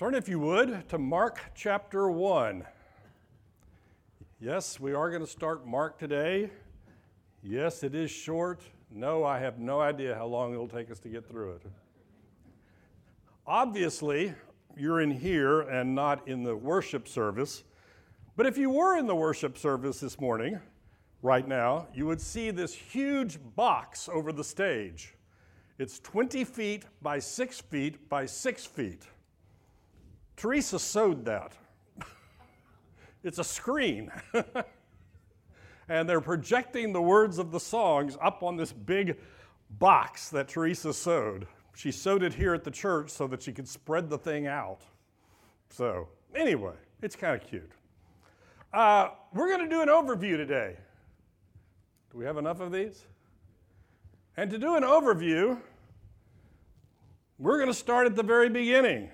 Turn, if you would, to Mark chapter 1. Yes, we are going to start Mark today. Yes, it is short. No, I have no idea how long it'll take us to get through it. Obviously, you're in here and not in the worship service. But if you were in the worship service this morning, right now, you would see this huge box over the stage. It's 20 feet by 6 feet by 6 feet. Teresa sewed that. it's a screen. and they're projecting the words of the songs up on this big box that Teresa sewed. She sewed it here at the church so that she could spread the thing out. So, anyway, it's kind of cute. Uh, we're going to do an overview today. Do we have enough of these? And to do an overview, we're going to start at the very beginning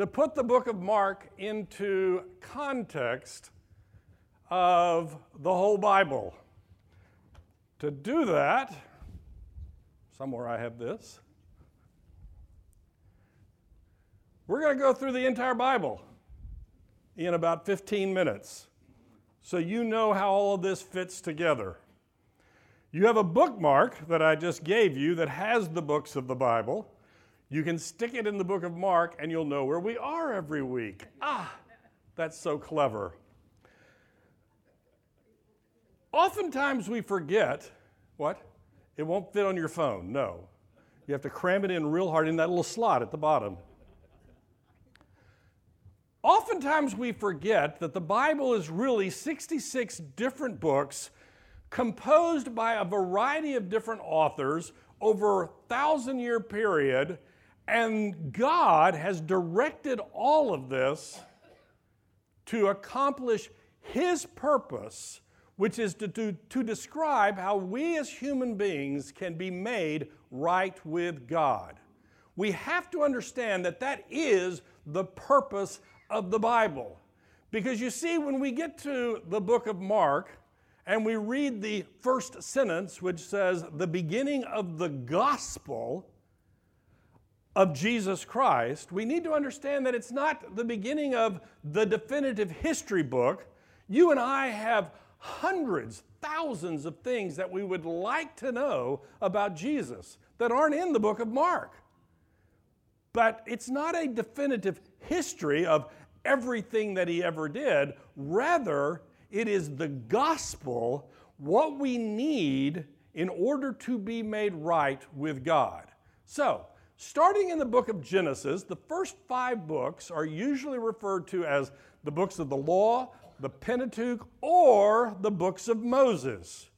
to put the book of Mark into context of the whole Bible. To do that, somewhere I have this, we're going to go through the entire Bible in about 15 minutes so you know how all of this fits together. You have a bookmark that I just gave you that has the books of the Bible. You can stick it in the book of Mark and you'll know where we are every week. Ah, that's so clever. Oftentimes we forget what? It won't fit on your phone. No. You have to cram it in real hard in that little slot at the bottom. Oftentimes we forget that the Bible is really 66 different books composed by a variety of different authors over a thousand year period and God has directed all of this to accomplish His purpose, which is to, to, to, describe how we as human beings can be made right with God. We have to understand that that is the purpose of the Bible. Because you see, when we get to the book of Mark and we read the first sentence, which says, the beginning of the gospel, of Jesus Christ, we need to understand that it's not the beginning of the definitive history book. You and I have hundreds, thousands of things that we would like to know about Jesus that aren't in the book of Mark. But it's not a definitive history of everything that he ever did. Rather, it is the gospel, what we need in order to be made right with God. So, Starting in the book of Genesis, the first five books are usually referred to as the books of the law, the Pentateuch, or the books of Moses.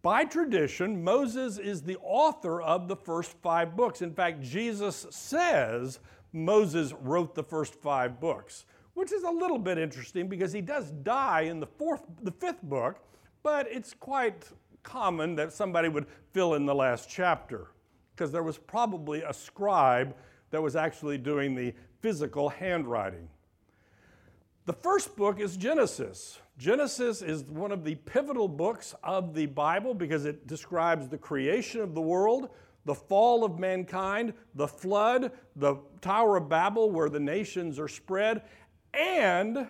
By tradition, Moses is the author of the first five books. In fact, Jesus says Moses wrote the first five books, which is a little bit interesting because he does die in the fourth, the fifth book, but it's quite common that somebody would fill in the last chapter because there was probably a scribe that was actually doing the physical handwriting. The first book is Genesis. Genesis is one of the pivotal books of the Bible because it describes the creation of the world, the fall of mankind, the flood, the Tower of Babel where the nations are spread, and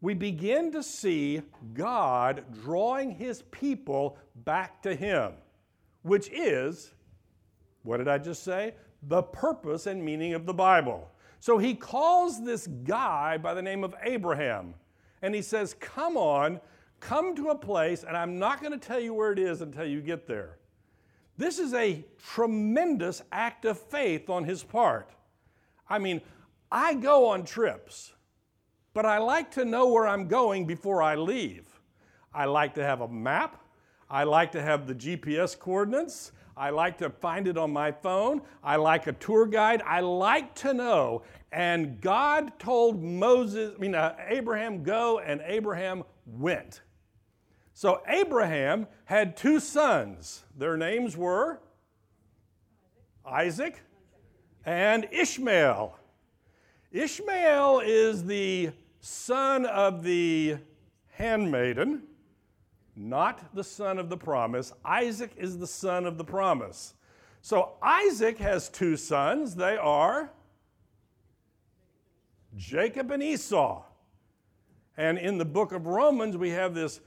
we begin to see God drawing his people back to him, which is what did I just say? The purpose and meaning of the Bible. So he calls this guy by the name of Abraham, and he says, Come on, come to a place, and I'm not going to tell you where it is until you get there. This is a tremendous act of faith on his part. I mean, I go on trips, but I like to know where I'm going before I leave. I like to have a map. I like to have the GPS coordinates. I like to find it on my phone. I like a tour guide. I like to know. And God told Moses, I mean, uh, Abraham, go, and Abraham went. So Abraham had two sons. Their names were Isaac and Ishmael. Ishmael is the son of the handmaiden not the son of the promise. Isaac is the son of the promise. So Isaac has two sons. They are Jacob and Esau. And in the book of Romans, we have this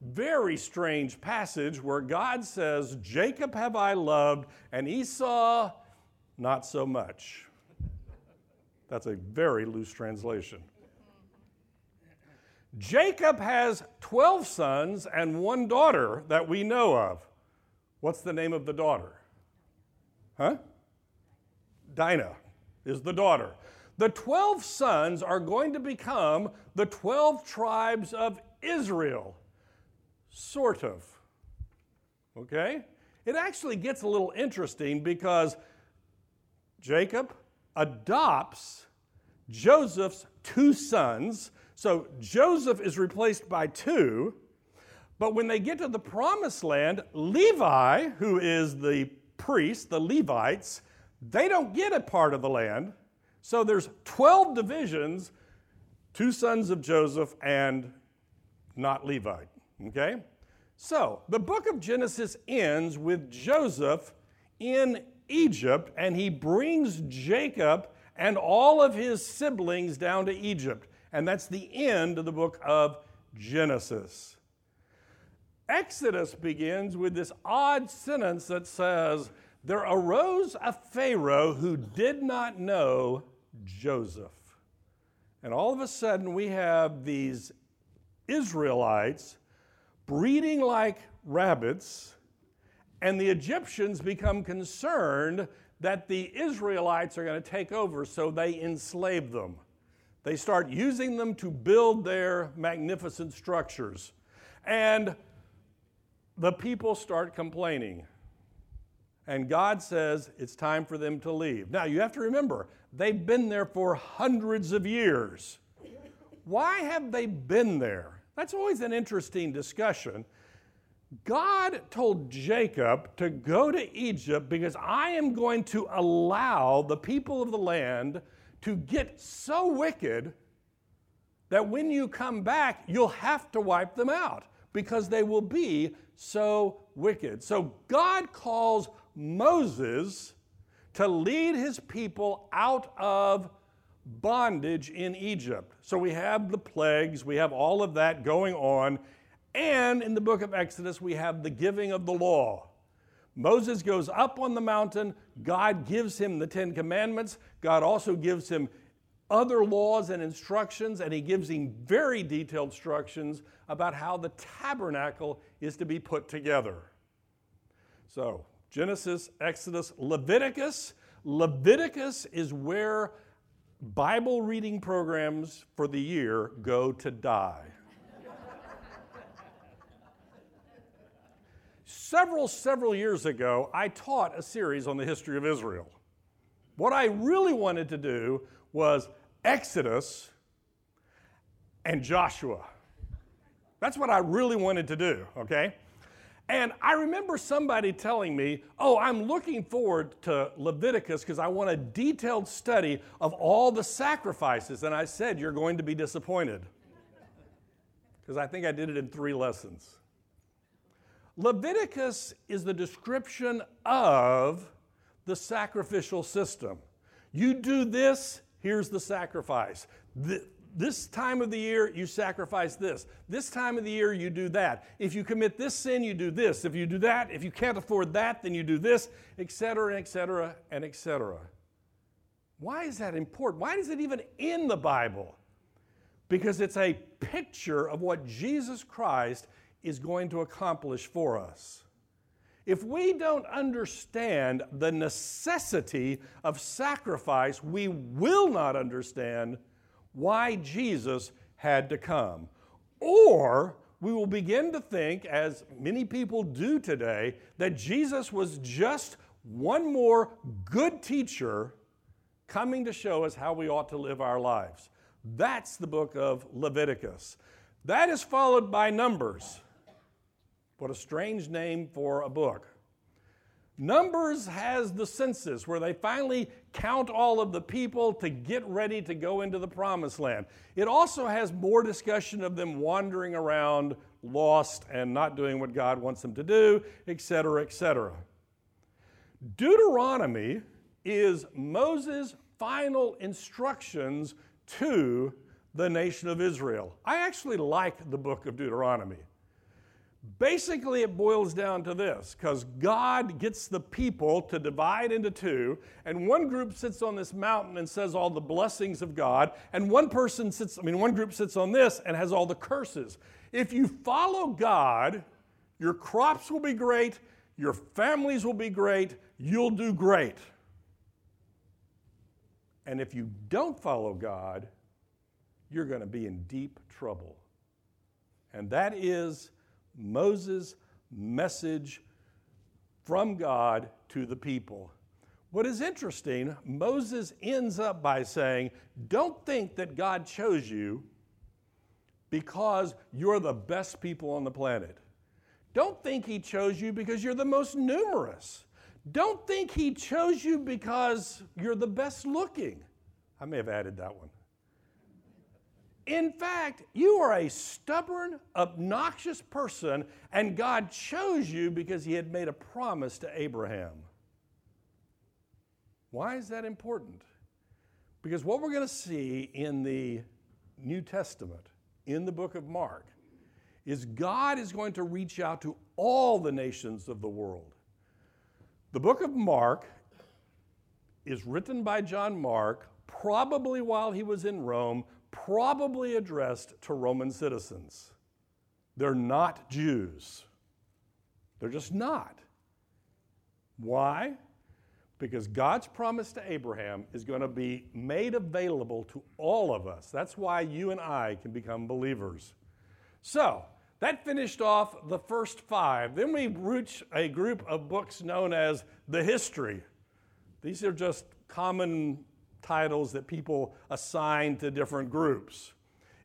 very strange passage where God says, Jacob have I loved, and Esau not so much. That's a very loose translation. Jacob has 12 sons and one daughter that we know of. What's the name of the daughter? Huh? Dinah is the daughter. The 12 sons are going to become the 12 tribes of Israel. Sort of. Okay? It actually gets a little interesting because Jacob adopts Joseph's two sons. So Joseph is replaced by two. But when they get to the promised land, Levi, who is the priest, the Levites, they don't get a part of the land. So there's 12 divisions, two sons of Joseph and not Levite. Okay? So the book of Genesis ends with Joseph in Egypt, and he brings Jacob and all of his siblings down to Egypt. And that's the end of the book of Genesis. Exodus begins with this odd sentence that says, There arose a Pharaoh who did not know Joseph. And all of a sudden, we have these Israelites breeding like rabbits, and the Egyptians become concerned that the Israelites are going to take over, so they enslave them. They start using them to build their magnificent structures. And the people start complaining. And God says it's time for them to leave. Now, you have to remember, they've been there for hundreds of years. Why have they been there? That's always an interesting discussion. God told Jacob to go to Egypt because I am going to allow the people of the land to get so wicked that when you come back, you'll have to wipe them out because they will be so wicked. So God calls Moses to lead his people out of bondage in Egypt. So we have the plagues, we have all of that going on, and in the book of Exodus, we have the giving of the law. Moses goes up on the mountain, God gives him the Ten Commandments, God also gives him other laws and instructions, and he gives him very detailed instructions about how the tabernacle is to be put together. So, Genesis, Exodus, Leviticus. Leviticus is where Bible reading programs for the year go to die. Several, several years ago, I taught a series on the history of Israel. What I really wanted to do was Exodus and Joshua. That's what I really wanted to do, okay? And I remember somebody telling me, Oh, I'm looking forward to Leviticus because I want a detailed study of all the sacrifices. And I said, You're going to be disappointed. Because I think I did it in three lessons. Leviticus is the description of the sacrificial system. You do this, here's the sacrifice. This time of the year, you sacrifice this. This time of the year, you do that. If you commit this sin, you do this. If you do that, if you can't afford that, then you do this, etc., etc., and etc. Why is that important? Why is it even in the Bible? Because it's a picture of what Jesus Christ is going to accomplish for us. If we don't understand the necessity of sacrifice, we will not understand why Jesus had to come. Or we will begin to think, as many people do today, that Jesus was just one more good teacher coming to show us how we ought to live our lives. That's the book of Leviticus. That is followed by Numbers. What a strange name for a book. Numbers has the census where they finally count all of the people to get ready to go into the promised land. It also has more discussion of them wandering around lost and not doing what God wants them to do, etc., etc. Deuteronomy is Moses' final instructions to the nation of Israel. I actually like the book of Deuteronomy. Basically, it boils down to this because God gets the people to divide into two, and one group sits on this mountain and says all the blessings of God, and one person sits, I mean, one group sits on this and has all the curses. If you follow God, your crops will be great, your families will be great, you'll do great. And if you don't follow God, you're going to be in deep trouble. And that is Moses' message from God to the people. What is interesting, Moses ends up by saying, Don't think that God chose you because you're the best people on the planet. Don't think He chose you because you're the most numerous. Don't think He chose you because you're the best looking. I may have added that one. In fact, you are a stubborn, obnoxious person, and God chose you because He had made a promise to Abraham. Why is that important? Because what we're going to see in the New Testament, in the book of Mark, is God is going to reach out to all the nations of the world. The book of Mark is written by John Mark, probably while he was in Rome, probably addressed to Roman citizens. They're not Jews. They're just not. Why? Because God's promise to Abraham is going to be made available to all of us. That's why you and I can become believers. So, that finished off the first five. Then we reach a group of books known as the history. These are just common titles that people assign to different groups.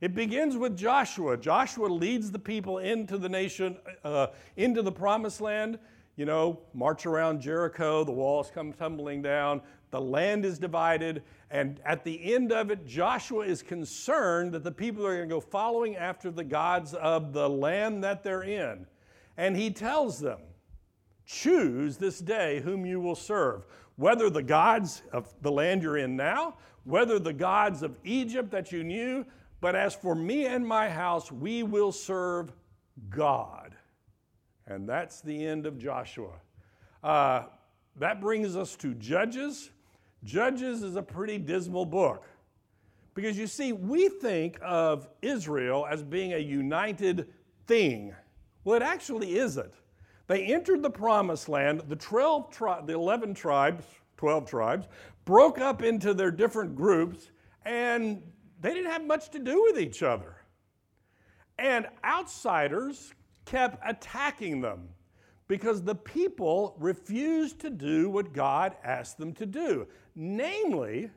It begins with Joshua. Joshua leads the people into the nation, uh, into the promised land. You know, march around Jericho, the walls come tumbling down, the land is divided, and at the end of it, Joshua is concerned that the people are going to go following after the gods of the land that they're in. And he tells them, Choose this day whom you will serve whether the gods of the land you're in now, whether the gods of Egypt that you knew, but as for me and my house, we will serve God. And that's the end of Joshua. Uh, that brings us to Judges. Judges is a pretty dismal book because you see, we think of Israel as being a united thing. Well, it actually isn't. They entered the promised land. The 12 tri- the 11 tribes, 12 tribes, broke up into their different groups, and they didn't have much to do with each other. And outsiders kept attacking them because the people refused to do what God asked them to do. Namely,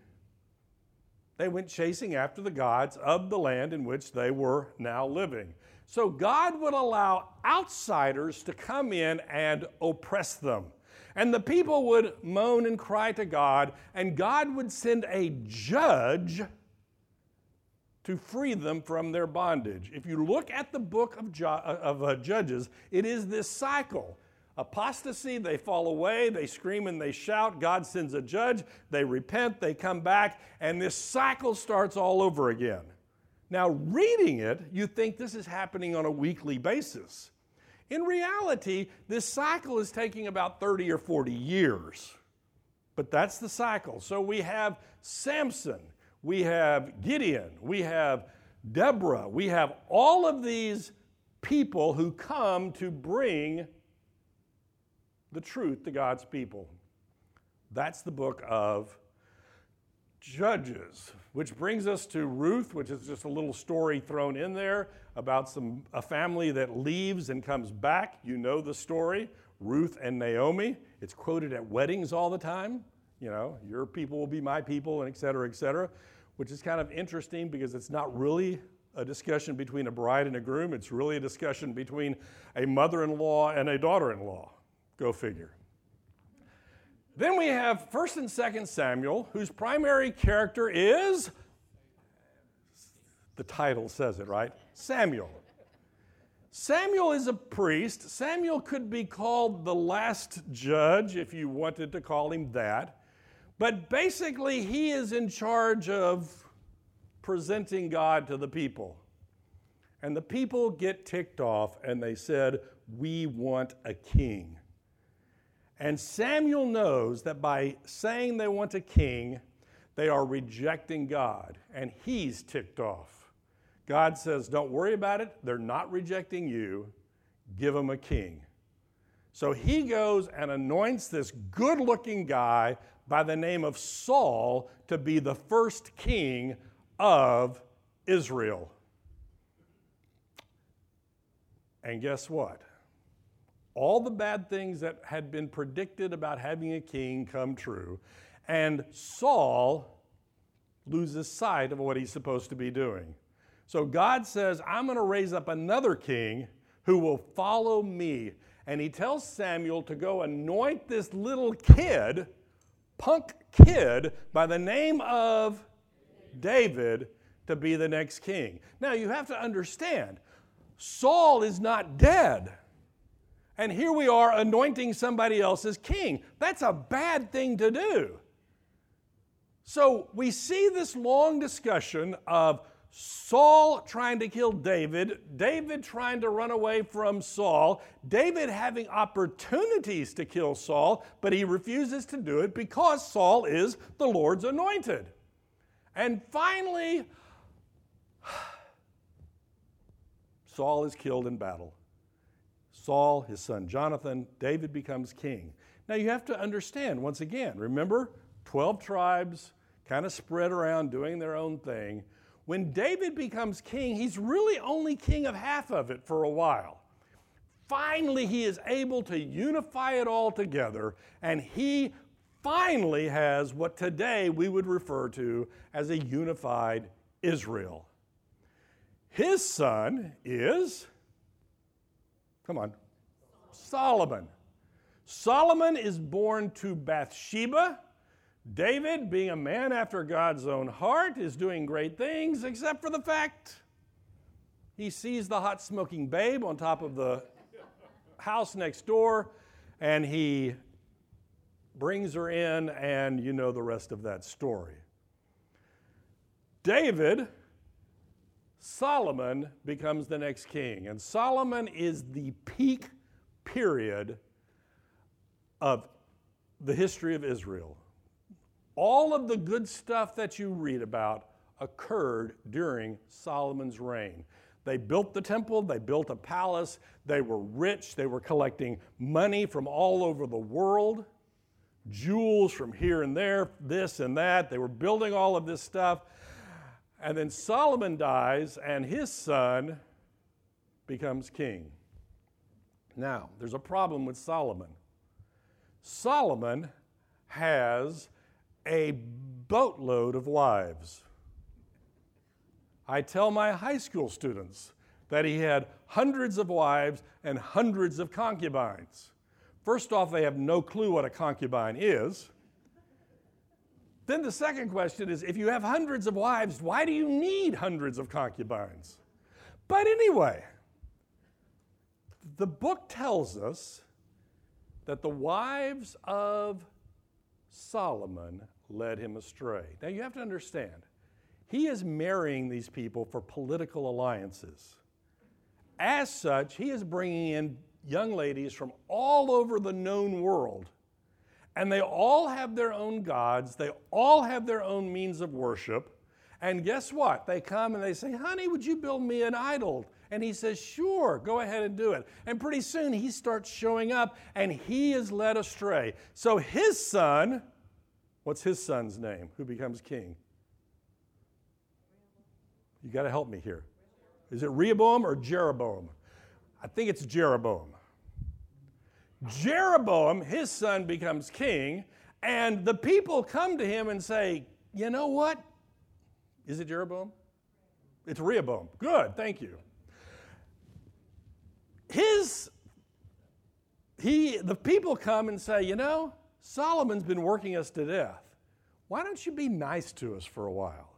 they went chasing after the gods of the land in which they were now living. So God would allow outsiders to come in and oppress them. And the people would moan and cry to God, and God would send a judge to free them from their bondage. If you look at the book of, jo- of uh, Judges, it is this cycle. Apostasy, they fall away, they scream and they shout. God sends a judge, they repent, they come back, and this cycle starts all over again. Now, reading it, you think this is happening on a weekly basis. In reality, this cycle is taking about 30 or 40 years. But that's the cycle. So we have Samson, we have Gideon, we have Deborah, we have all of these people who come to bring the truth to God's people. That's the book of Judges, which brings us to Ruth, which is just a little story thrown in there about some a family that leaves and comes back. You know the story, Ruth and Naomi. It's quoted at weddings all the time. You know, your people will be my people, and et cetera, et cetera, which is kind of interesting because it's not really a discussion between a bride and a groom. It's really a discussion between a mother in law and a daughter in law. Go figure. Then we have 1st and 2nd Samuel, whose primary character is the title says it, right? Samuel. Samuel is a priest. Samuel could be called the last judge if you wanted to call him that. But basically, he is in charge of presenting God to the people. And the people get ticked off and they said, We want a king. And Samuel knows that by saying they want a king, they are rejecting God, and he's ticked off. God says, Don't worry about it. They're not rejecting you. Give them a king. So he goes and anoints this good looking guy by the name of Saul to be the first king of Israel. And guess what? All the bad things that had been predicted about having a king come true, and Saul loses sight of what he's supposed to be doing. So God says, I'm going to raise up another king who will follow me. And he tells Samuel to go anoint this little kid, punk kid, by the name of David to be the next king. Now you have to understand, Saul is not dead. And here we are anointing somebody else as king. That's a bad thing to do. So we see this long discussion of Saul trying to kill David, David trying to run away from Saul, David having opportunities to kill Saul, but he refuses to do it because Saul is the Lord's anointed. And finally, Saul is killed in battle. Saul, his son Jonathan, David becomes king. Now you have to understand, once again, remember 12 tribes kind of spread around doing their own thing. When David becomes king, he's really only king of half of it for a while. Finally, he is able to unify it all together, and he finally has what today we would refer to as a unified Israel. His son is, come on, Solomon. Solomon is born to Bathsheba David, being a man after God's own heart, is doing great things, except for the fact he sees the hot smoking babe on top of the house next door, and he brings her in, and you know the rest of that story. David, Solomon becomes the next king, and Solomon is the peak period of the history of Israel. All of the good stuff that you read about occurred during Solomon's reign. They built the temple, they built a palace, they were rich, they were collecting money from all over the world, jewels from here and there, this and that. They were building all of this stuff. And then Solomon dies, and his son becomes king. Now, there's a problem with Solomon. Solomon has a boatload of wives. I tell my high school students that he had hundreds of wives and hundreds of concubines. First off, they have no clue what a concubine is. Then the second question is if you have hundreds of wives, why do you need hundreds of concubines? But anyway, the book tells us that the wives of Solomon led him astray. Now you have to understand, he is marrying these people for political alliances. As such, he is bringing in young ladies from all over the known world. And they all have their own gods, they all have their own means of worship. And guess what? They come and they say, Honey, would you build me an idol? And he says, Sure, go ahead and do it. And pretty soon he starts showing up and he is led astray. So his son, What's his son's name who becomes king? You got to help me here. Is it Rehoboam or Jeroboam? I think it's Jeroboam. Jeroboam, his son, becomes king, and the people come to him and say, You know what? Is it Jeroboam? It's Rehoboam. Good, thank you. His, he, the people come and say, You know, Solomon's been working us to death. Why don't you be nice to us for a while?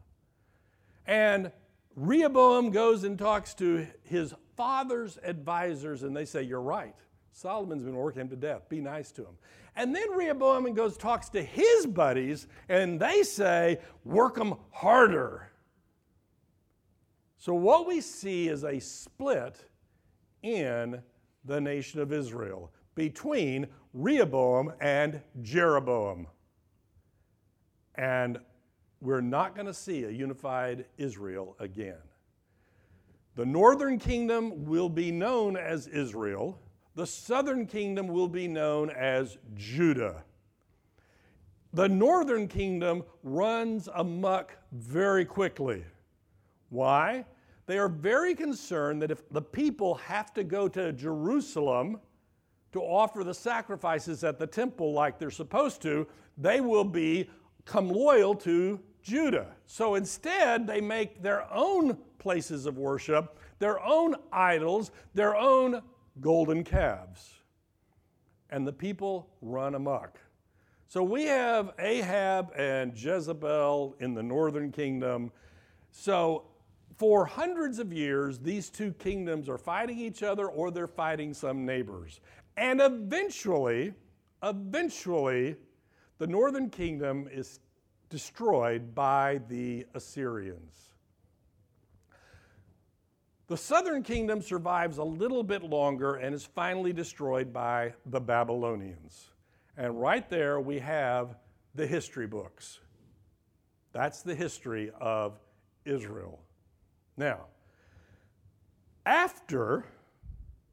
And Rehoboam goes and talks to his father's advisors, and they say, You're right. Solomon's been working him to death. Be nice to him. And then Rehoboam goes talks to his buddies, and they say, Work them harder. So, what we see is a split in the nation of Israel between Rehoboam and Jeroboam. And we're not going to see a unified Israel again. The northern kingdom will be known as Israel, the southern kingdom will be known as Judah. The northern kingdom runs amuck very quickly. Why? They are very concerned that if the people have to go to Jerusalem to offer the sacrifices at the temple like they're supposed to, they will become loyal to Judah. So instead, they make their own places of worship, their own idols, their own golden calves. And the people run amok. So we have Ahab and Jezebel in the northern kingdom. So for hundreds of years, these two kingdoms are fighting each other or they're fighting some neighbors. And eventually, eventually, the northern kingdom is destroyed by the Assyrians. The southern kingdom survives a little bit longer and is finally destroyed by the Babylonians. And right there we have the history books. That's the history of Israel. Now, after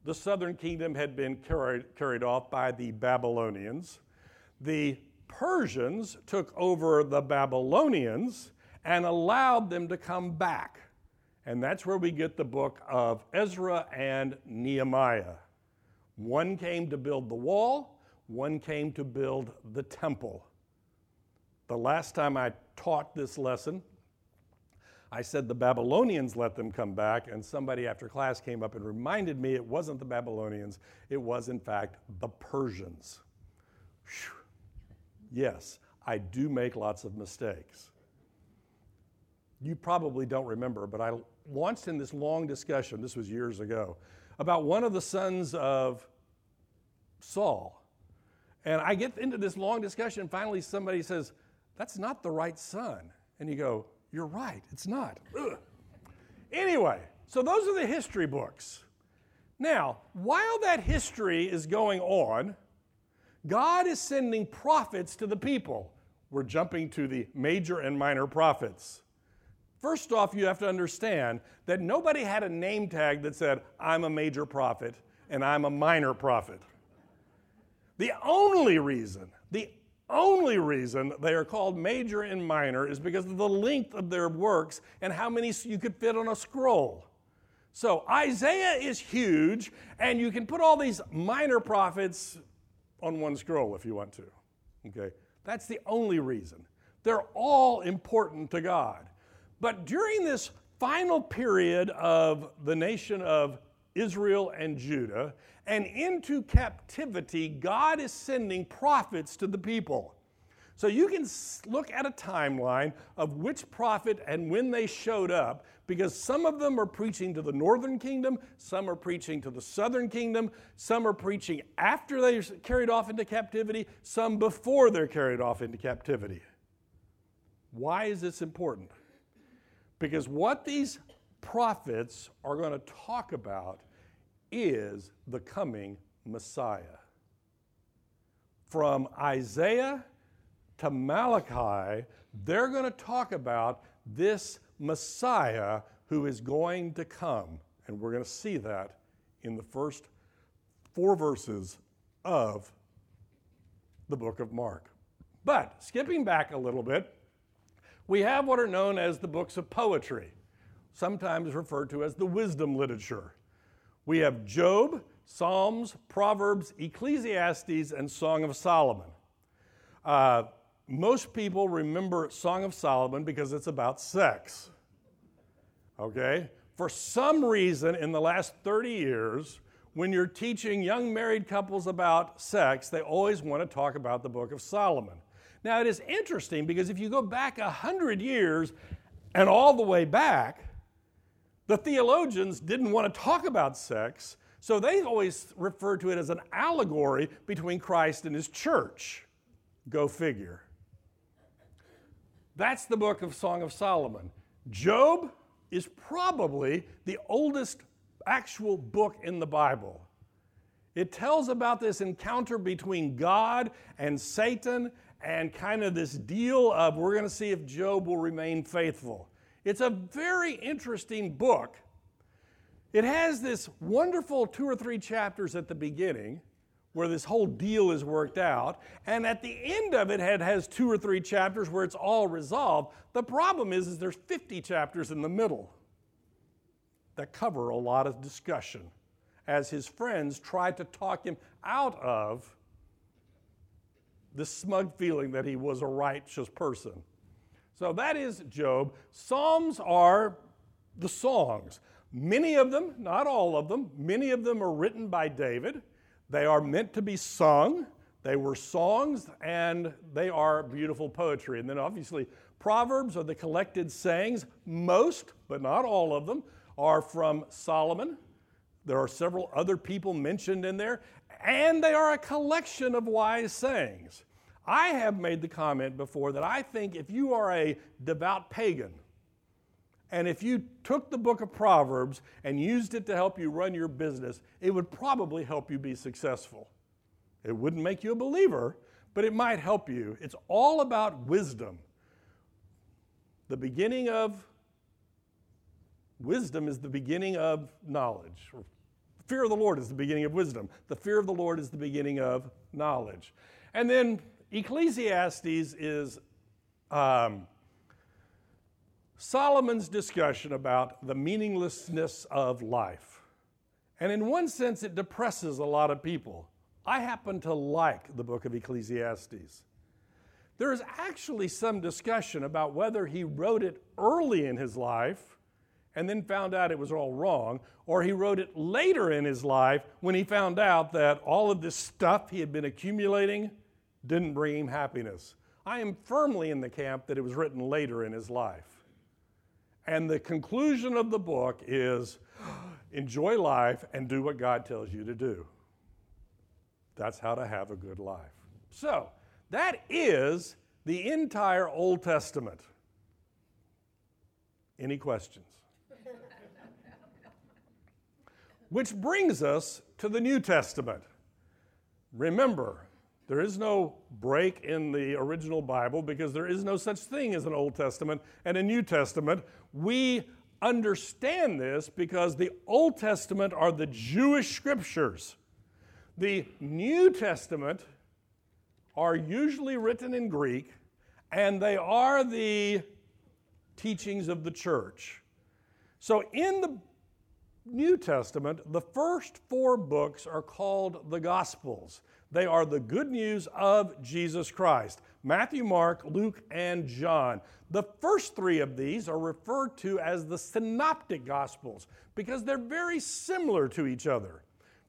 the southern kingdom had been carried, carried off by the Babylonians, the Persians took over the Babylonians and allowed them to come back. And that's where we get the book of Ezra and Nehemiah. One came to build the wall, one came to build the temple. The last time I taught this lesson, I said the Babylonians let them come back, and somebody after class came up and reminded me it wasn't the Babylonians, it was in fact the Persians. Whew. Yes, I do make lots of mistakes. You probably don't remember, but I launched in this long discussion, this was years ago, about one of the sons of Saul. And I get into this long discussion, finally somebody says, That's not the right son. And you go, You're right, it's not. Ugh. Anyway, so those are the history books. Now, while that history is going on, God is sending prophets to the people. We're jumping to the major and minor prophets. First off, you have to understand that nobody had a name tag that said, I'm a major prophet and I'm a minor prophet. The only reason, the only reason they are called major and minor is because of the length of their works and how many you could fit on a scroll. So Isaiah is huge, and you can put all these minor prophets on one scroll if you want to. Okay? That's the only reason. They're all important to God. But during this final period of the nation of Israel and Judah and into captivity, God is sending prophets to the people. So you can look at a timeline of which prophet and when they showed up, because some of them are preaching to the northern kingdom, some are preaching to the southern kingdom, some are preaching after they're carried off into captivity, some before they're carried off into captivity. Why is this important? Because what these prophets are going to talk about is the coming Messiah. From Isaiah to Malachi, they're going to talk about this Messiah who is going to come. And we're going to see that in the first four verses of the book of Mark. But skipping back a little bit, we have what are known as the books of poetry, sometimes referred to as the wisdom literature. We have Job, Psalms, Proverbs, Ecclesiastes, and Song of Solomon. Uh, most people remember Song of Solomon because it's about sex. Okay? For some reason, in the last 30 years, when you're teaching young married couples about sex, they always want to talk about the book of Solomon. Now, it is interesting because if you go back 100 years and all the way back, the theologians didn't want to talk about sex, so they always referred to it as an allegory between Christ and his church. Go figure. That's the book of Song of Solomon. Job, is probably the oldest actual book in the Bible. It tells about this encounter between God and Satan and kind of this deal of we're going to see if Job will remain faithful. It's a very interesting book. It has this wonderful two or three chapters at the beginning where this whole deal is worked out. And at the end of it, it has two or three chapters where it's all resolved. The problem is, is there's 50 chapters in the middle that cover a lot of discussion as his friends try to talk him out of this smug feeling that he was a righteous person. So that is Job. Psalms are the songs. Many of them, not all of them, many of them are written by David. They are meant to be sung. They were songs and they are beautiful poetry. And then obviously, Proverbs are the collected sayings. Most, but not all of them, are from Solomon. There are several other people mentioned in there, and they are a collection of wise sayings. I have made the comment before that I think if you are a devout pagan, and if you took the book of Proverbs and used it to help you run your business, it would probably help you be successful. It wouldn't make you a believer, but it might help you. It's all about wisdom. The beginning of wisdom is the beginning of knowledge. Fear of the Lord is the beginning of wisdom. The fear of the Lord is the beginning of knowledge. And then Ecclesiastes is. Um, Solomon's discussion about the meaninglessness of life. And in one sense, it depresses a lot of people. I happen to like the book of Ecclesiastes. There is actually some discussion about whether he wrote it early in his life and then found out it was all wrong, or he wrote it later in his life when he found out that all of this stuff he had been accumulating didn't bring him happiness. I am firmly in the camp that it was written later in his life. And the conclusion of the book is enjoy life and do what God tells you to do. That's how to have a good life. So, that is the entire Old Testament. Any questions? Which brings us to the New Testament. Remember, there is no break in the original Bible because there is no such thing as an Old Testament and a New Testament. We understand this because the Old Testament are the Jewish scriptures. The New Testament are usually written in Greek and they are the teachings of the church. So in the New Testament, the first four books are called the Gospels. They are the good news of Jesus Christ Matthew, Mark, Luke, and John. The first three of these are referred to as the synoptic gospels because they're very similar to each other.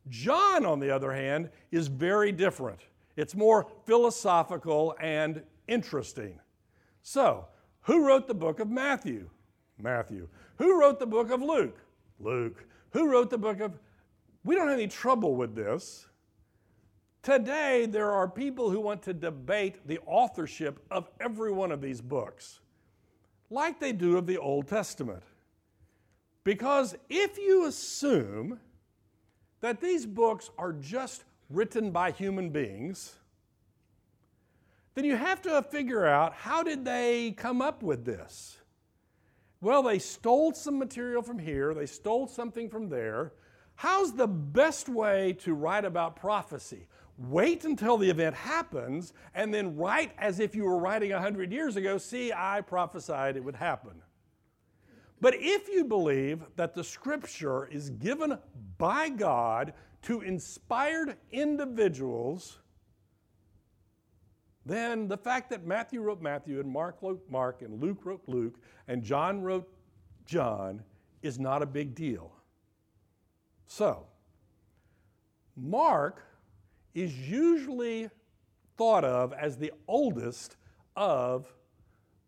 John, on the other hand, is very different. It's more philosophical and interesting. So, who wrote the book of Matthew? Matthew. Who wrote the book of Luke? Luke. Who wrote the book of. We don't have any trouble with this Today, there are people who want to debate the authorship of every one of these books, like they do of the Old Testament. Because if you assume that these books are just written by human beings, then you have to figure out how did they come up with this? Well, they stole some material from here, they stole something from there. How's the best way to write about prophecy? Wait until the event happens, and then write as if you were writing 100 years ago, see, I prophesied it would happen. But if you believe that the scripture is given by God to inspired individuals, then the fact that Matthew wrote Matthew and Mark wrote Mark and Luke wrote Luke and John wrote John is not a big deal. So, Mark is usually thought of as the oldest of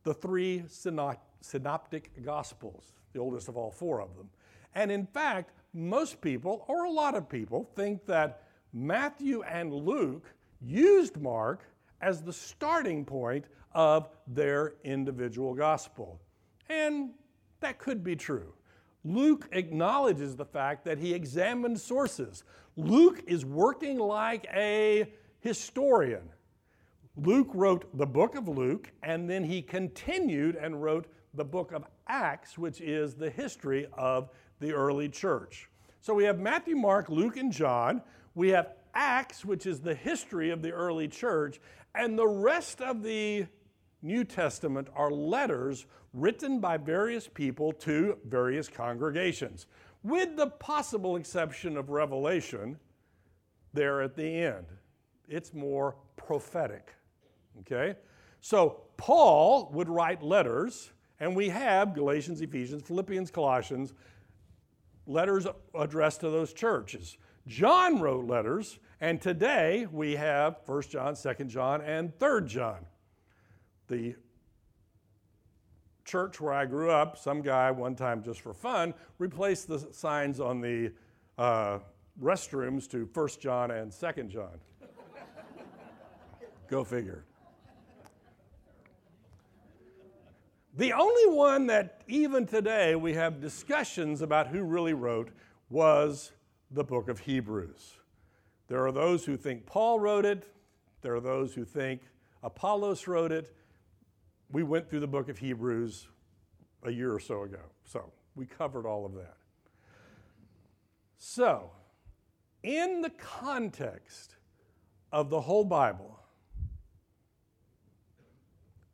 the three synoptic gospels, the oldest of all four of them. And in fact, most people, or a lot of people, think that Matthew and Luke used Mark as the starting point of their individual gospel. And That could be true. Luke acknowledges the fact that he examined sources. Luke is working like a historian. Luke wrote the book of Luke, and then he continued and wrote the book of Acts, which is the history of the early church. So we have Matthew, Mark, Luke, and John. We have Acts, which is the history of the early church. And the rest of the New Testament are letters written by various people to various congregations, with the possible exception of Revelation there at the end. It's more prophetic. Okay? So Paul would write letters, and we have Galatians, Ephesians, Philippians, Colossians, letters addressed to those churches. John wrote letters, and today we have 1 John, 2 John, and 3 John. The church where I grew up, some guy one time just for fun replaced the signs on the uh, restrooms to 1 John and 2 John. Go figure. The only one that even today we have discussions about who really wrote was the book of Hebrews. There are those who think Paul wrote it, there are those who think Apollos wrote it. We went through the book of Hebrews a year or so ago, so we covered all of that. So, in the context of the whole Bible,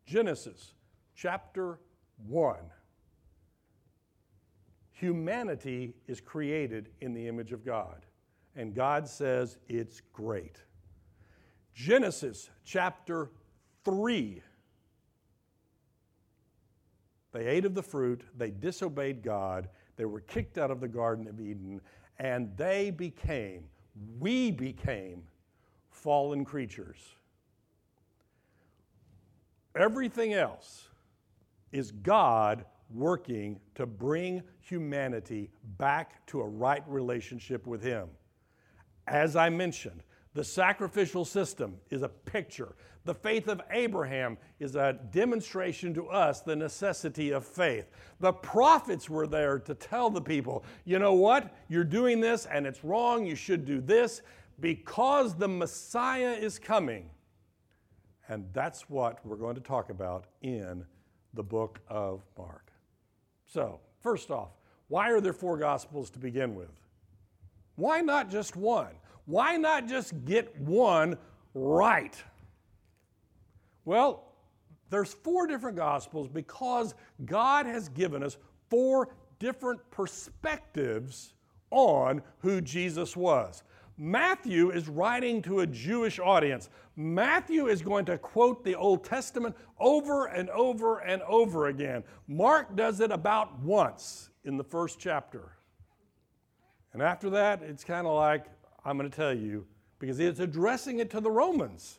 Genesis chapter 1 humanity is created in the image of God, and God says it's great. Genesis chapter 3 they ate of the fruit, they disobeyed God, they were kicked out of the Garden of Eden, and they became, we became, fallen creatures. Everything else is God working to bring humanity back to a right relationship with Him. As I mentioned, the sacrificial system is a picture. The faith of Abraham is a demonstration to us the necessity of faith. The prophets were there to tell the people, you know what? You're doing this and it's wrong. You should do this because the Messiah is coming. And that's what we're going to talk about in the book of Mark. So, first off, why are there four gospels to begin with? Why not just one? Why not just get one right? Well, there's four different gospels because God has given us four different perspectives on who Jesus was. Matthew is writing to a Jewish audience. Matthew is going to quote the Old Testament over and over and over again. Mark does it about once in the first chapter. And after that, it's kind of like, I'm going to tell you, because it's addressing it to the Romans.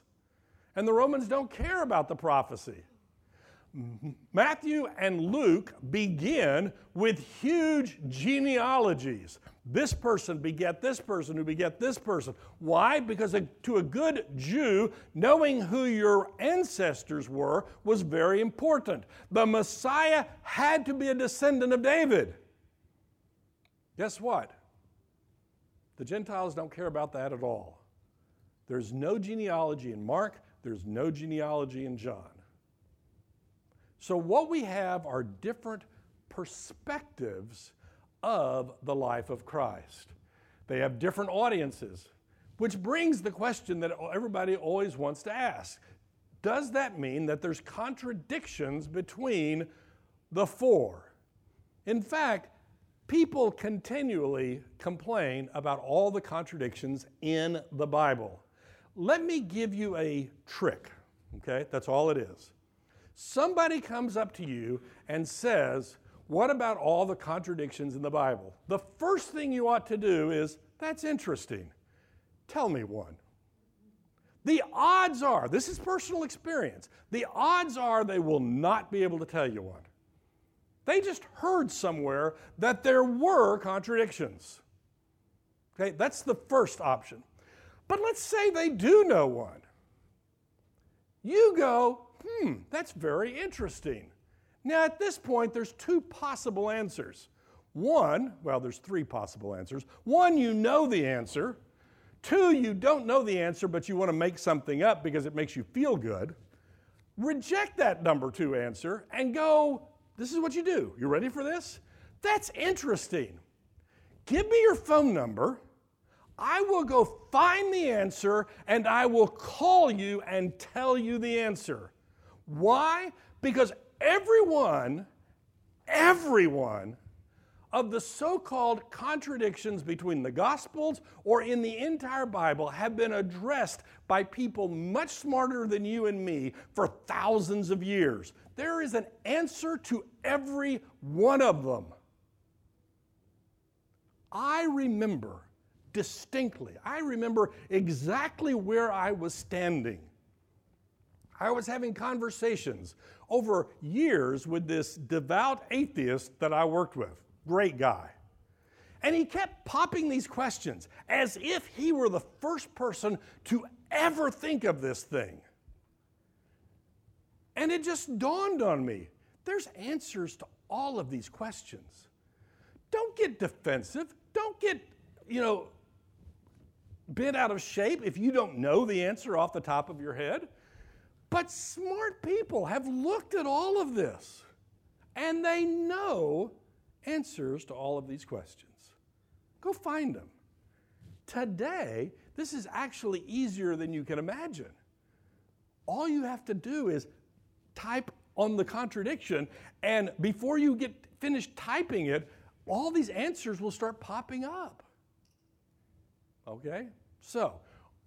And the Romans don't care about the prophecy. Matthew and Luke begin with huge genealogies. This person beget this person who beget this person. Why? Because to a good Jew, knowing who your ancestors were was very important. The Messiah had to be a descendant of David. Guess what? The Gentiles don't care about that at all. There's no genealogy in Mark, there's no genealogy in John. So, what we have are different perspectives of the life of Christ. They have different audiences, which brings the question that everybody always wants to ask Does that mean that there's contradictions between the four? In fact, people continually complain about all the contradictions in the Bible. Let me give you a trick, okay? That's all it is. Somebody comes up to you and says, What about all the contradictions in the Bible? The first thing you ought to do is, That's interesting. Tell me one. The odds are, this is personal experience, the odds are they will not be able to tell you one. They just heard somewhere that there were contradictions. Okay, that's the first option. But let's say they do know one. You go, hmm, that's very interesting. Now, at this point, there's two possible answers. One, well, there's three possible answers. One, you know the answer. Two, you don't know the answer, but you want to make something up because it makes you feel good. Reject that number two answer and go, this is what you do. You ready for this? That's interesting. Give me your phone number. I will go find the answer and I will call you and tell you the answer. Why? Because everyone, everyone of the so called contradictions between the Gospels or in the entire Bible have been addressed by people much smarter than you and me for thousands of years. There is an answer to every one of them. I remember distinctly, I remember exactly where I was standing. I was having conversations over years with this devout atheist that I worked with. Great guy. And he kept popping these questions as if he were the first person to ever think of this thing. And it just dawned on me there's answers to all of these questions. Don't get defensive. Don't get, you know, bent out of shape if you don't know the answer off the top of your head. But smart people have looked at all of this and they know answers to all of these questions. Go find them. Today, this is actually easier than you can imagine. All you have to do is type on the contradiction, and before you get finished typing it, all these answers will start popping up. Okay? So,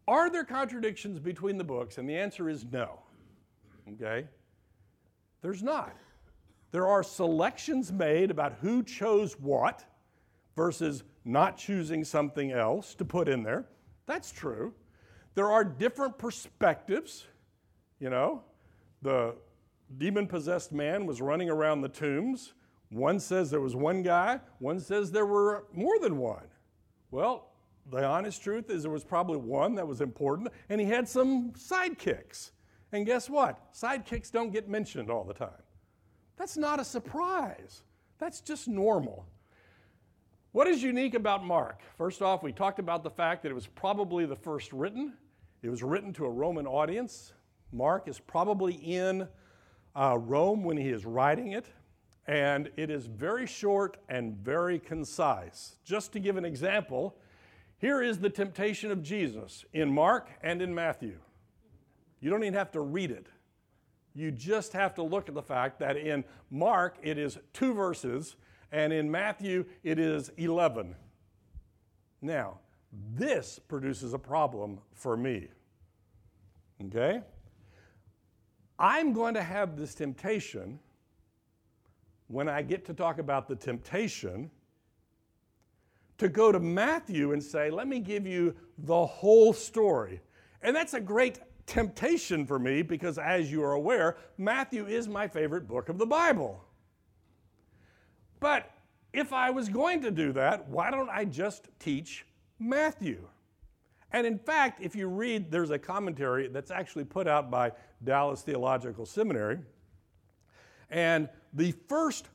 are there contradictions between the books? And the answer is no. Okay? There's not. There are selections made about who chose what versus not choosing something else to put in there. That's true. There are different perspectives. You know, the demon possessed man was running around the tombs. One says there was one guy, one says there were more than one. Well, the honest truth is there was probably one that was important, and he had some sidekicks. And guess what? Sidekicks don't get mentioned all the time. That's not a surprise. That's just normal. What is unique about Mark? First off, we talked about the fact that it was probably the first written. It was written to a Roman audience. Mark is probably in uh, Rome when he is writing it, and it is very short and very concise. Just to give an example, here is the temptation of Jesus in Mark and in Matthew. You don't even have to read it. You just have to look at the fact that in Mark it is two verses, and in Matthew it is 11. Now, this produces a problem for me. Okay? I'm going to have this temptation when I get to talk about the temptation to go to Matthew and say, let me give you the whole story. And that's a great temptation for me because, as you are aware, Matthew is my favorite book of the Bible. But if I was going to do that, why don't I just teach Matthew? And in fact, if you read, there's a commentary that's actually put out by Dallas Theological Seminary. And the first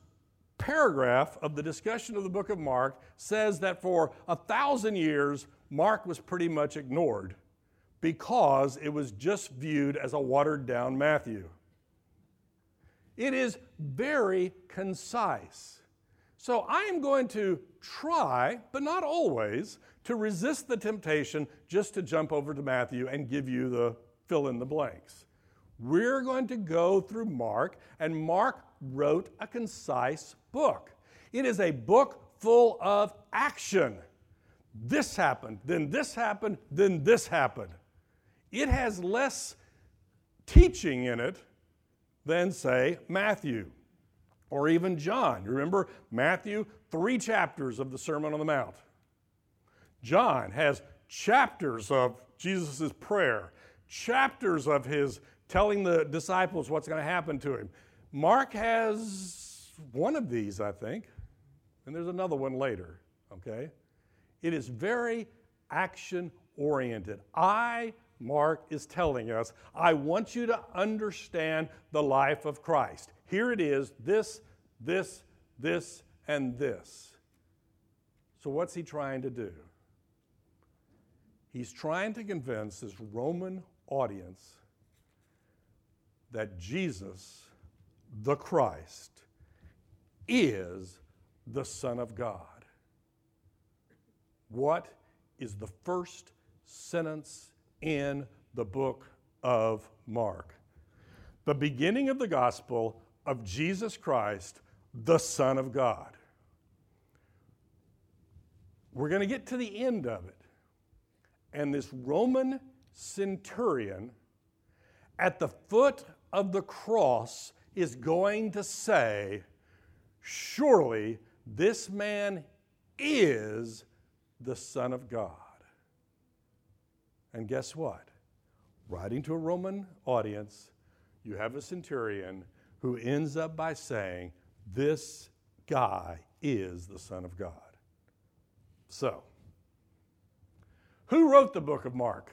paragraph of the discussion of the book of Mark says that for a thousand years, Mark was pretty much ignored because it was just viewed as a watered down Matthew. It is very concise. So I am going to try, but not always, to resist the temptation just to jump over to Matthew and give you the fill in the blanks. We're going to go through Mark, and Mark wrote a concise book. It is a book full of action. This happened, then this happened, then this happened it has less teaching in it than, say, Matthew or even John. Remember, Matthew, three chapters of the Sermon on the Mount. John has chapters of Jesus' prayer, chapters of his telling the disciples what's going to happen to him. Mark has one of these, I think, and there's another one later, okay? It is very action oriented. I Mark is telling us. I want you to understand the life of Christ. Here it is this, this, this, and this. So, what's he trying to do? He's trying to convince this Roman audience that Jesus, the Christ, is the Son of God. What is the first sentence in the book of Mark? The beginning of the gospel of Jesus Christ, the Son of God. We're going to get to the end of it. And this Roman centurion at the foot of the cross is going to say, Surely this man is the Son of God. And guess what? Writing to a Roman audience, you have a centurion who ends up by saying, This guy is the Son of God. So, who wrote the book of Mark?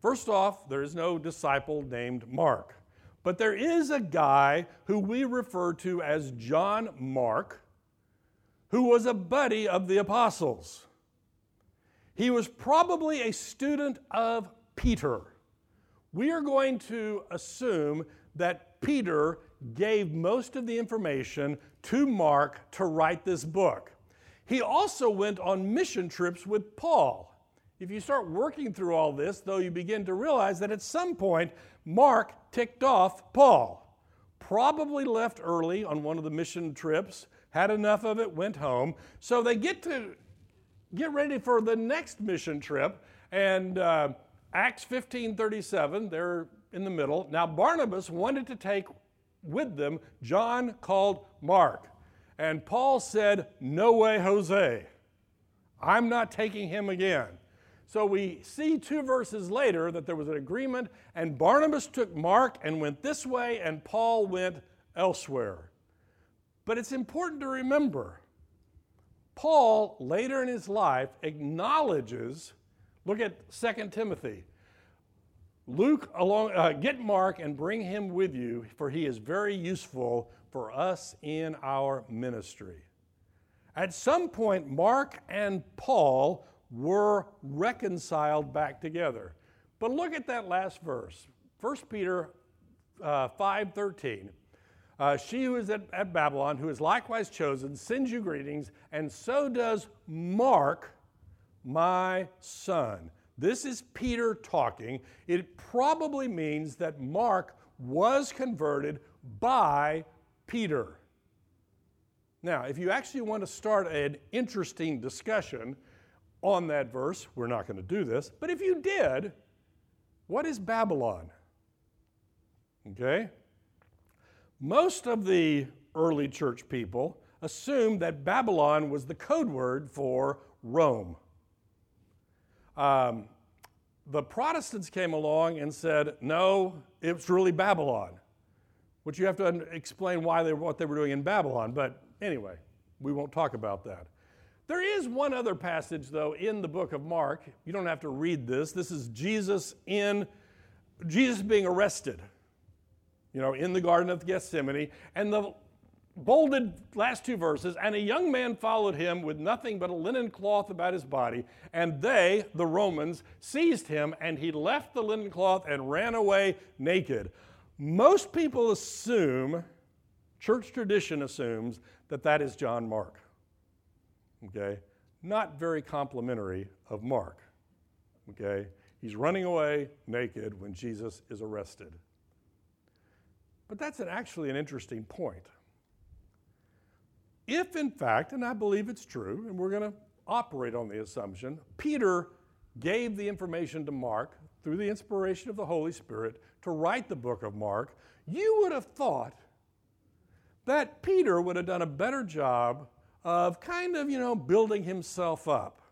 First off, there is no disciple named Mark, but there is a guy who we refer to as John Mark, who was a buddy of the apostles. He was probably a student of Peter. We are going to assume that Peter gave most of the information to Mark to write this book. He also went on mission trips with Paul. If you start working through all this, though, you begin to realize that at some point, Mark ticked off Paul. Probably left early on one of the mission trips, had enough of it, went home. So they get to get ready for the next mission trip, and uh, Acts 15:37, they're in the middle. Now Barnabas wanted to take with them John called Mark. And Paul said, No way, Jose. I'm not taking him again. So we see two verses later that there was an agreement, and Barnabas took Mark and went this way, and Paul went elsewhere. But it's important to remember Paul, later in his life, acknowledges look at 2 Timothy. Luke, along, uh, get Mark and bring him with you, for he is very useful for us in our ministry. At some point, Mark and Paul were reconciled back together. But look at that last verse 1 Peter uh, 5:13. Uh, she who is at, at Babylon, who is likewise chosen, sends you greetings, and so does Mark, my son. This is Peter talking. It probably means that Mark was converted by Peter. Now, if you actually want to start an interesting discussion, on that verse. We're not going to do this. But if you did, what is Babylon? Okay? Most of the early church people assumed that Babylon was the code word for Rome. Um, the Protestants came along and said, no, it's really Babylon. Which you have to explain why they, what they were doing in Babylon. But anyway, we won't talk about that. There is one other passage, though, in the book of Mark. You don't have to read this. This is Jesus in Jesus being arrested, you know, in the Garden of Gethsemane. And the bolded last two verses, and a young man followed him with nothing but a linen cloth about his body, and they, the Romans, seized him, and he left the linen cloth and ran away naked. Most people assume, church tradition assumes, that that is John Mark okay? Not very complimentary of Mark, okay? He's running away naked when Jesus is arrested. But that's an, actually an interesting point. If, in fact, and I believe it's true, and we're going to operate on the assumption, Peter gave the information to Mark through the inspiration of the Holy Spirit to write the book of Mark, you would have thought that Peter would have done a better job of kind of, you know, building himself up.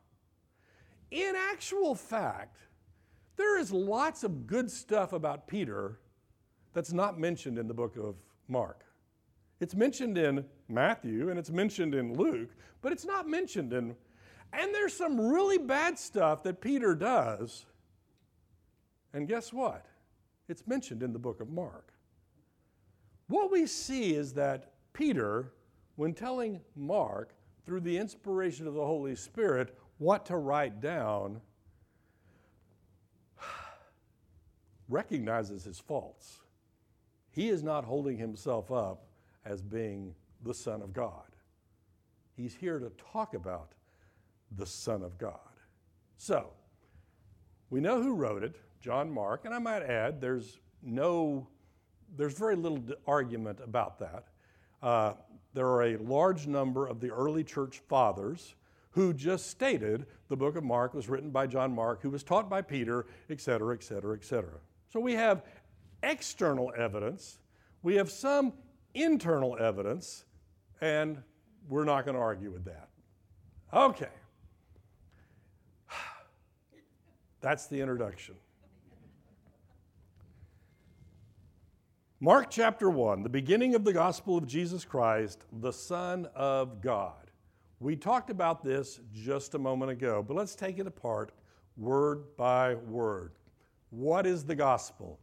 In actual fact, there is lots of good stuff about Peter that's not mentioned in the book of Mark. It's mentioned in Matthew and it's mentioned in Luke, but it's not mentioned in. And there's some really bad stuff that Peter does And guess what? It's mentioned in the book of Mark. What we see is that Peter, when telling Mark through the inspiration of the Holy Spirit what to write down, recognizes his faults. He is not holding himself up as being the Son of God. He's here to talk about the Son of God. So, we know who wrote it, John Mark, and I might add there's no, there's very little argument about that. Uh, there are a large number of the early church fathers who just stated the book of Mark was written by John Mark, who was taught by Peter, et cetera, et cetera, et cetera. So we have external evidence, we have some internal evidence, and we're not going to argue with that. Okay. That's the introduction. Mark chapter 1, the beginning of the gospel of Jesus Christ, the Son of God. We talked about this just a moment ago, but let's take it apart word by word. What is the gospel?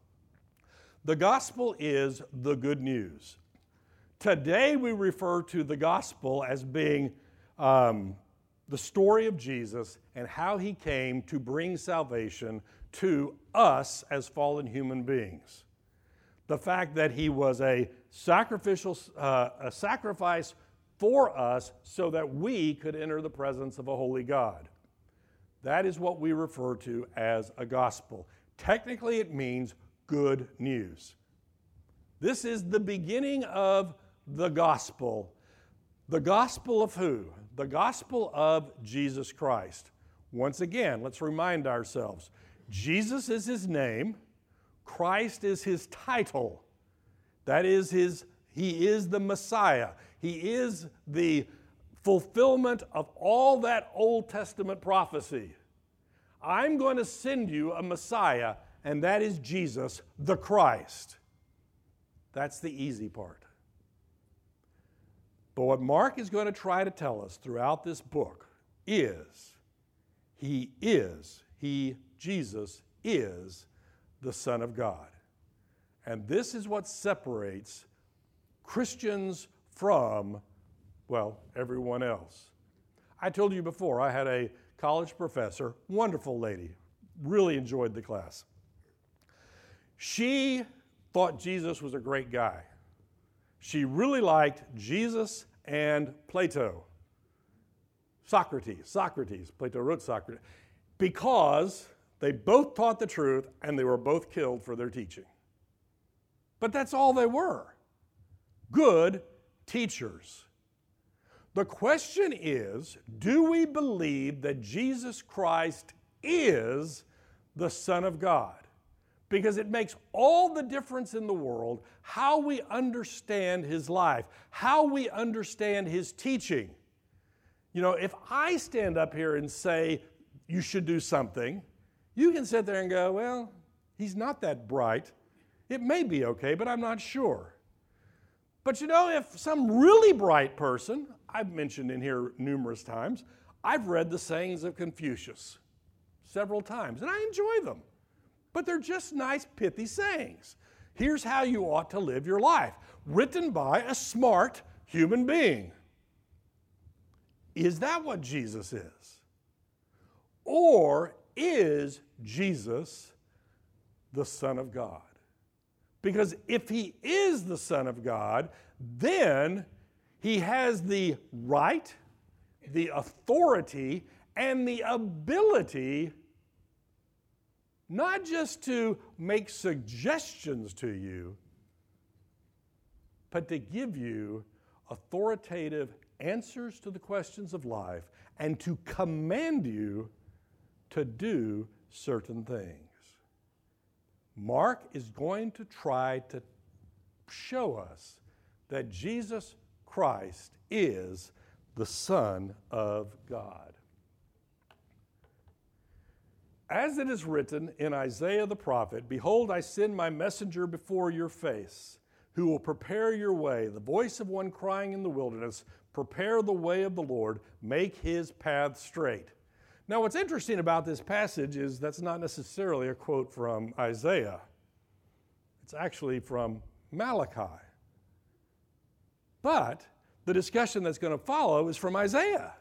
The gospel is the good news. Today we refer to the gospel as being um, the story of Jesus and how he came to bring salvation to us as fallen human beings. The fact that he was a sacrificial uh, a sacrifice for us so that we could enter the presence of a holy God. That is what we refer to as a gospel. Technically, it means good news. This is the beginning of the gospel. The gospel of who? The gospel of Jesus Christ. Once again, let's remind ourselves Jesus is his name, Christ is his title. That is his he is the Messiah. He is the fulfillment of all that Old Testament prophecy. I'm going to send you a Messiah, and that is Jesus, the Christ. That's the easy part. But what Mark is going to try to tell us throughout this book is he is, he, Jesus, is the Son of God. And this is what separates Christians from, well, everyone else. I told you before, I had a college professor, wonderful lady, really enjoyed the class. She thought Jesus was a great guy. She really liked Jesus and Plato. Socrates, Socrates, Plato wrote Socrates, because they both taught the truth and they were both killed for their teaching. But that's all they were good teachers. The question is do we believe that Jesus Christ is the Son of God? because it makes all the difference in the world how we understand his life, how we understand his teaching. You know, if I stand up here and say you should do something, you can sit there and go, well, he's not that bright. It may be okay, but I'm not sure. But you know, if some really bright person, I've mentioned in here numerous times, I've read the sayings of Confucius several times, and I enjoy them but they're just nice, pithy sayings. Here's how you ought to live your life, written by a smart human being. Is that what Jesus is? Or is Jesus the Son of God? Because if he is the Son of God, then he has the right, the authority, and the ability not just to make suggestions to you, but to give you authoritative answers to the questions of life and to command you to do certain things. Mark is going to try to show us that Jesus Christ is the Son of God. As it is written in Isaiah the prophet, Behold, I send my messenger before your face, who will prepare your way, the voice of one crying in the wilderness, Prepare the way of the Lord, make his path straight. Now, what's interesting about this passage is that's not necessarily a quote from Isaiah, it's actually from Malachi. But the discussion that's going to follow is from Isaiah.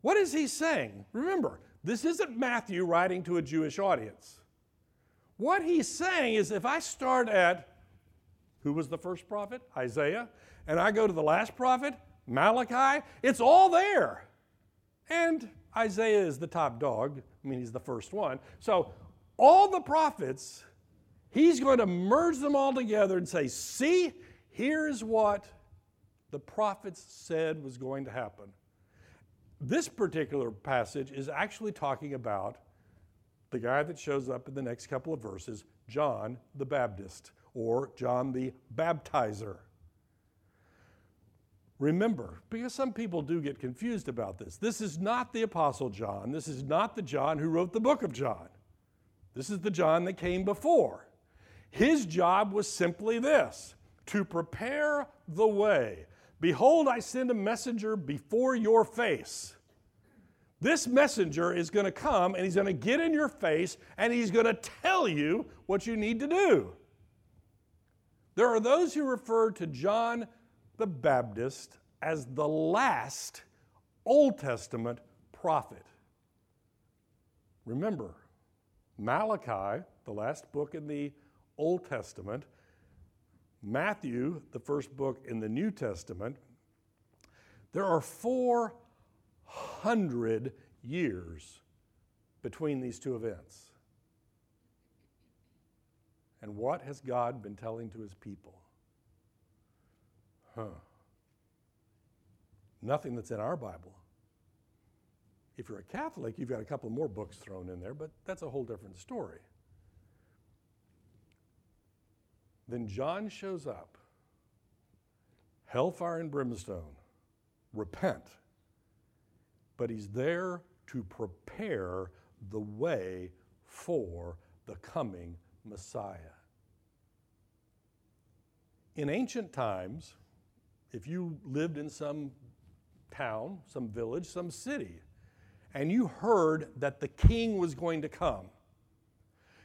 What is he saying? Remember, this isn't Matthew writing to a Jewish audience. What he's saying is if I start at who was the first prophet? Isaiah. And I go to the last prophet, Malachi, it's all there. And Isaiah is the top dog. I mean, he's the first one. So, all the prophets, he's going to merge them all together and say, See, here's what the prophets said was going to happen. This particular passage is actually talking about the guy that shows up in the next couple of verses, John the Baptist, or John the Baptizer. Remember, because some people do get confused about this, this is not the Apostle John. This is not the John who wrote the book of John. This is the John that came before. His job was simply this to prepare the way. Behold, I send a messenger before your face. This messenger is going to come and he's going to get in your face and he's going to tell you what you need to do. There are those who refer to John the Baptist as the last Old Testament prophet. Remember, Malachi, the last book in the Old Testament, Matthew, the first book in the New Testament, there are 400 years between these two events. And what has God been telling to his people? Huh. Nothing that's in our Bible. If you're a Catholic, you've got a couple more books thrown in there, but that's a whole different story. Then John shows up, hellfire and brimstone, repent. But he's there to prepare the way for the coming Messiah. In ancient times, if you lived in some town, some village, some city, and you heard that the king was going to come,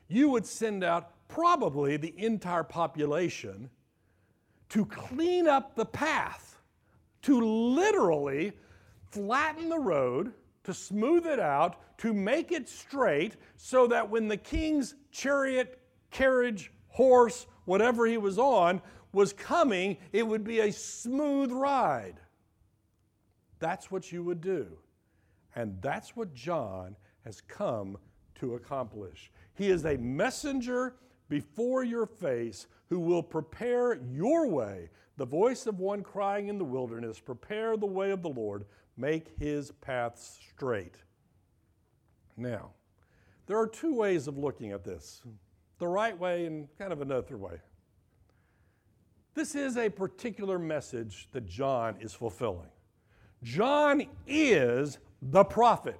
you would send out probably the entire population to clean up the path, to literally flatten the road, to smooth it out, to make it straight, so that when the king's chariot, carriage, horse, whatever he was on, was coming, it would be a smooth ride. That's what you would do. And that's what John has come to accomplish. He is a messenger before your face who will prepare your way. The voice of one crying in the wilderness, prepare the way of the Lord, make his paths straight. Now, there are two ways of looking at this the right way and kind of another way. This is a particular message that John is fulfilling. John is the prophet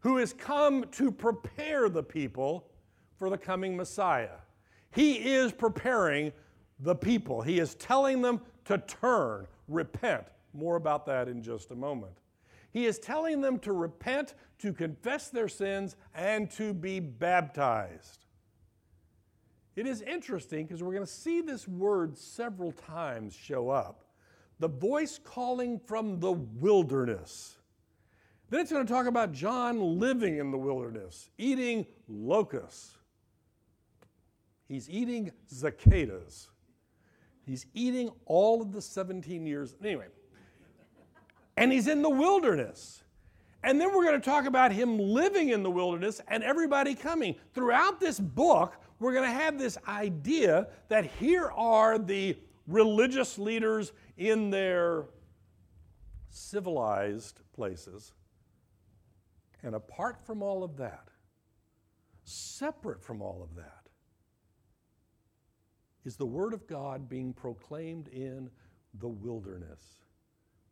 who has come to prepare the people for the coming Messiah. He is preparing the people, he is telling them to turn, repent. More about that in just a moment. He is telling them to repent, to confess their sins, and to be baptized. It is interesting because we're going to see this word several times show up the voice calling from the wilderness. Then it's going to talk about John living in the wilderness, eating locusts. He's eating cicadas. He's eating all of the 17 years. Anyway, and he's in the wilderness. And then we're going to talk about him living in the wilderness and everybody coming. Throughout this book, we're going to have this idea that here are the religious leaders in their civilized places. And apart from all of that, separate from all of that, is the Word of God being proclaimed in the wilderness.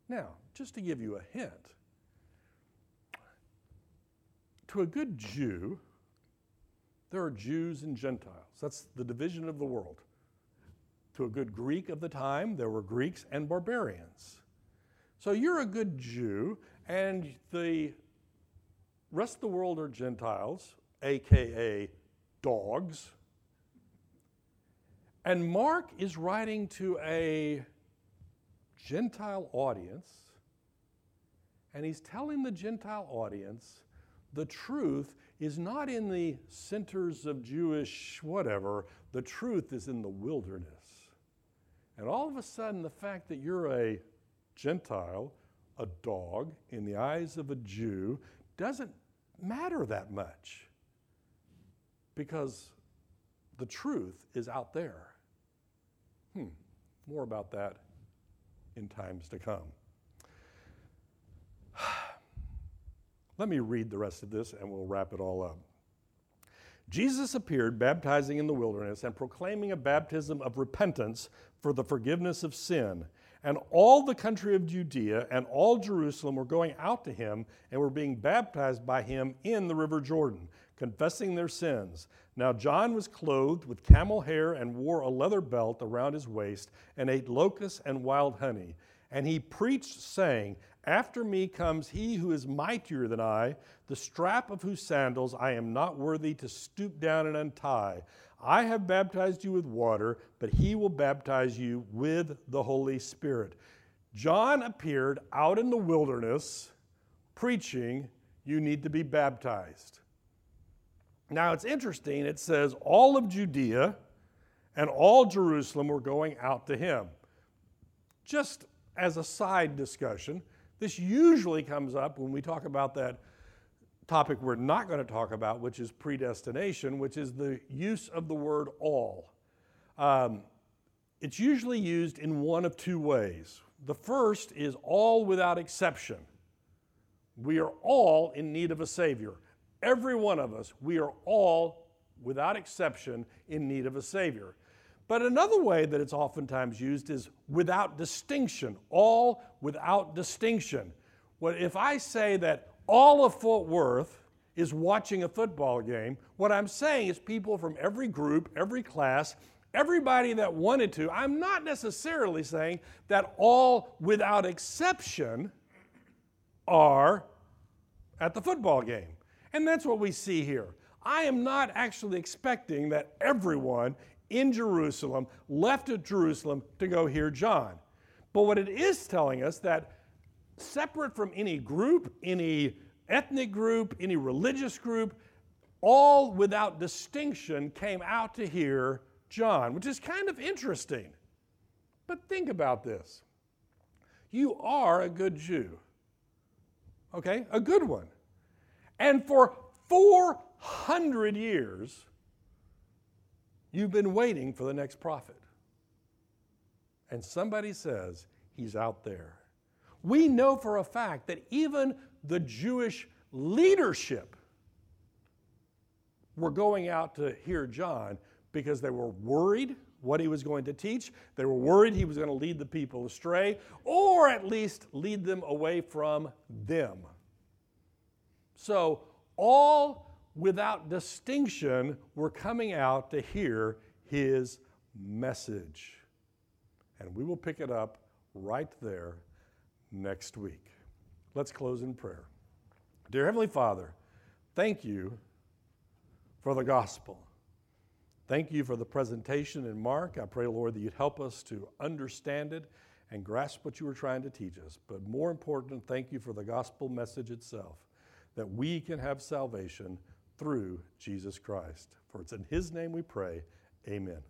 Now, just to give you a hint, to a good Jew, there are Jews and Gentiles. That's the division of the world. To a good Greek of the time, there were Greeks and barbarians. So you're a good Jew, and the rest of the world are Gentiles, aka dogs. And Mark is writing to a Gentile audience, and he's telling the Gentile audience the truth is not in the centers of Jewish whatever, the truth is in the wilderness. And all of a sudden, the fact that you're a Gentile, a dog, in the eyes of a Jew, doesn't matter that much because the truth is out there. Hmm, more about that in times to come. Let me read the rest of this and we'll wrap it all up. Jesus appeared baptizing in the wilderness and proclaiming a baptism of repentance for the forgiveness of sin. And all the country of Judea and all Jerusalem were going out to him and were being baptized by him in the river Jordan, confessing their sins. Now John was clothed with camel hair and wore a leather belt around his waist and ate locusts and wild honey. And he preached, saying, After me comes he who is mightier than I, the strap of whose sandals I am not worthy to stoop down and untie. I have baptized you with water, but he will baptize you with the Holy Spirit. John appeared out in the wilderness preaching, You need to be baptized. Now it's interesting, it says all of Judea and all Jerusalem were going out to him. Just as a side discussion, this usually comes up when we talk about that topic we're not going to talk about, which is predestination, which is the use of the word all. Um, it's usually used in one of two ways. The first is all without exception. We are all in need of a Savior. Every one of us, we are all, without exception, in need of a Savior. But another way that it's oftentimes used is without distinction, all without distinction. What if I say that all of Fort Worth is watching a football game. What I'm saying is people from every group, every class, everybody that wanted to. I'm not necessarily saying that all, without exception, are at the football game. And that's what we see here. I am not actually expecting that everyone in Jerusalem left at Jerusalem to go hear John. But what it is telling us that separate from any group, any ethnic group, any religious group, all without distinction came out to hear John, which is kind of interesting. But think about this you are a good Jew, okay? A good one. And for 400 years, you've been waiting for the next prophet. And somebody says, He's out there. We know for a fact that even the Jewish leadership were going out to hear John because they were worried what he was going to teach. They were worried he was going to lead the people astray, or at least lead them away from them. So, all without distinction were coming out to hear his message. And we will pick it up right there next week. Let's close in prayer. Dear Heavenly Father, thank you for the gospel. Thank you for the presentation in Mark. I pray, Lord, that you'd help us to understand it and grasp what you were trying to teach us. But more important, thank you for the gospel message itself, that we can have salvation through Jesus Christ. For it's in his name we pray. Amen.